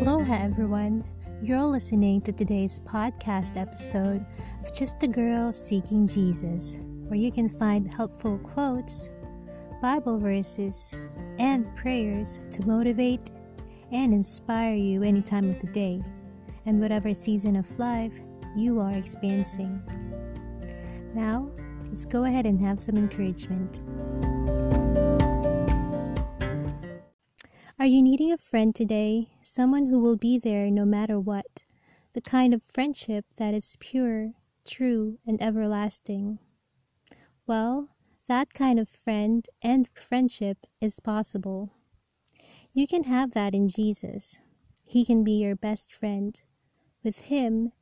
Aloha, everyone. You're listening to today's podcast episode of Just a Girl Seeking Jesus, where you can find helpful quotes, Bible verses, and prayers to motivate and inspire you any time of the day and whatever season of life you are experiencing. Now, let's go ahead and have some encouragement. Are you needing a friend today? Someone who will be there no matter what. The kind of friendship that is pure, true, and everlasting. Well, that kind of friend and friendship is possible. You can have that in Jesus. He can be your best friend. With Him,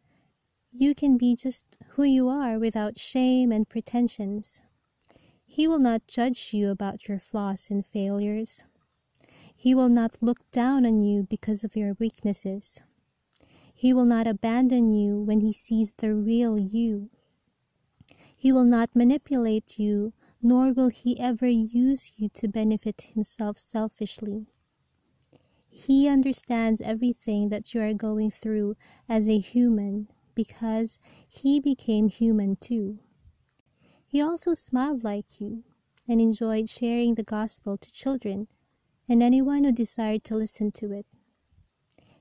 you can be just who you are without shame and pretensions. He will not judge you about your flaws and failures. He will not look down on you because of your weaknesses. He will not abandon you when he sees the real you. He will not manipulate you, nor will he ever use you to benefit himself selfishly. He understands everything that you are going through as a human because he became human too. He also smiled like you and enjoyed sharing the gospel to children and anyone who desired to listen to it.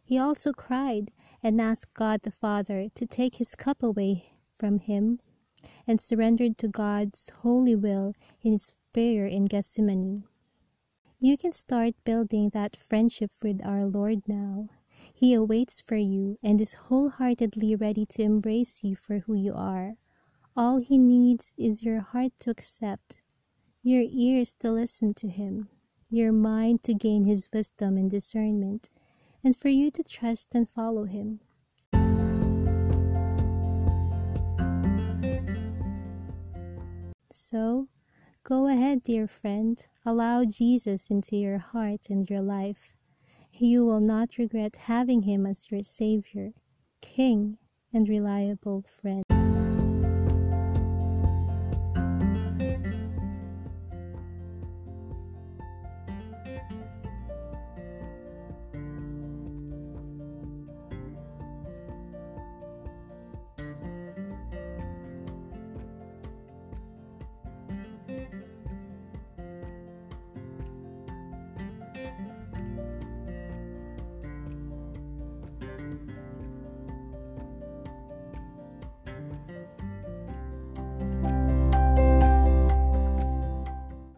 He also cried and asked God the Father to take his cup away from him and surrendered to God's holy will in his prayer in Gethsemane. You can start building that friendship with our Lord now. He awaits for you and is wholeheartedly ready to embrace you for who you are. All he needs is your heart to accept, your ears to listen to him, your mind to gain His wisdom and discernment, and for you to trust and follow Him. So, go ahead, dear friend, allow Jesus into your heart and your life. You will not regret having Him as your Savior, King, and reliable friend.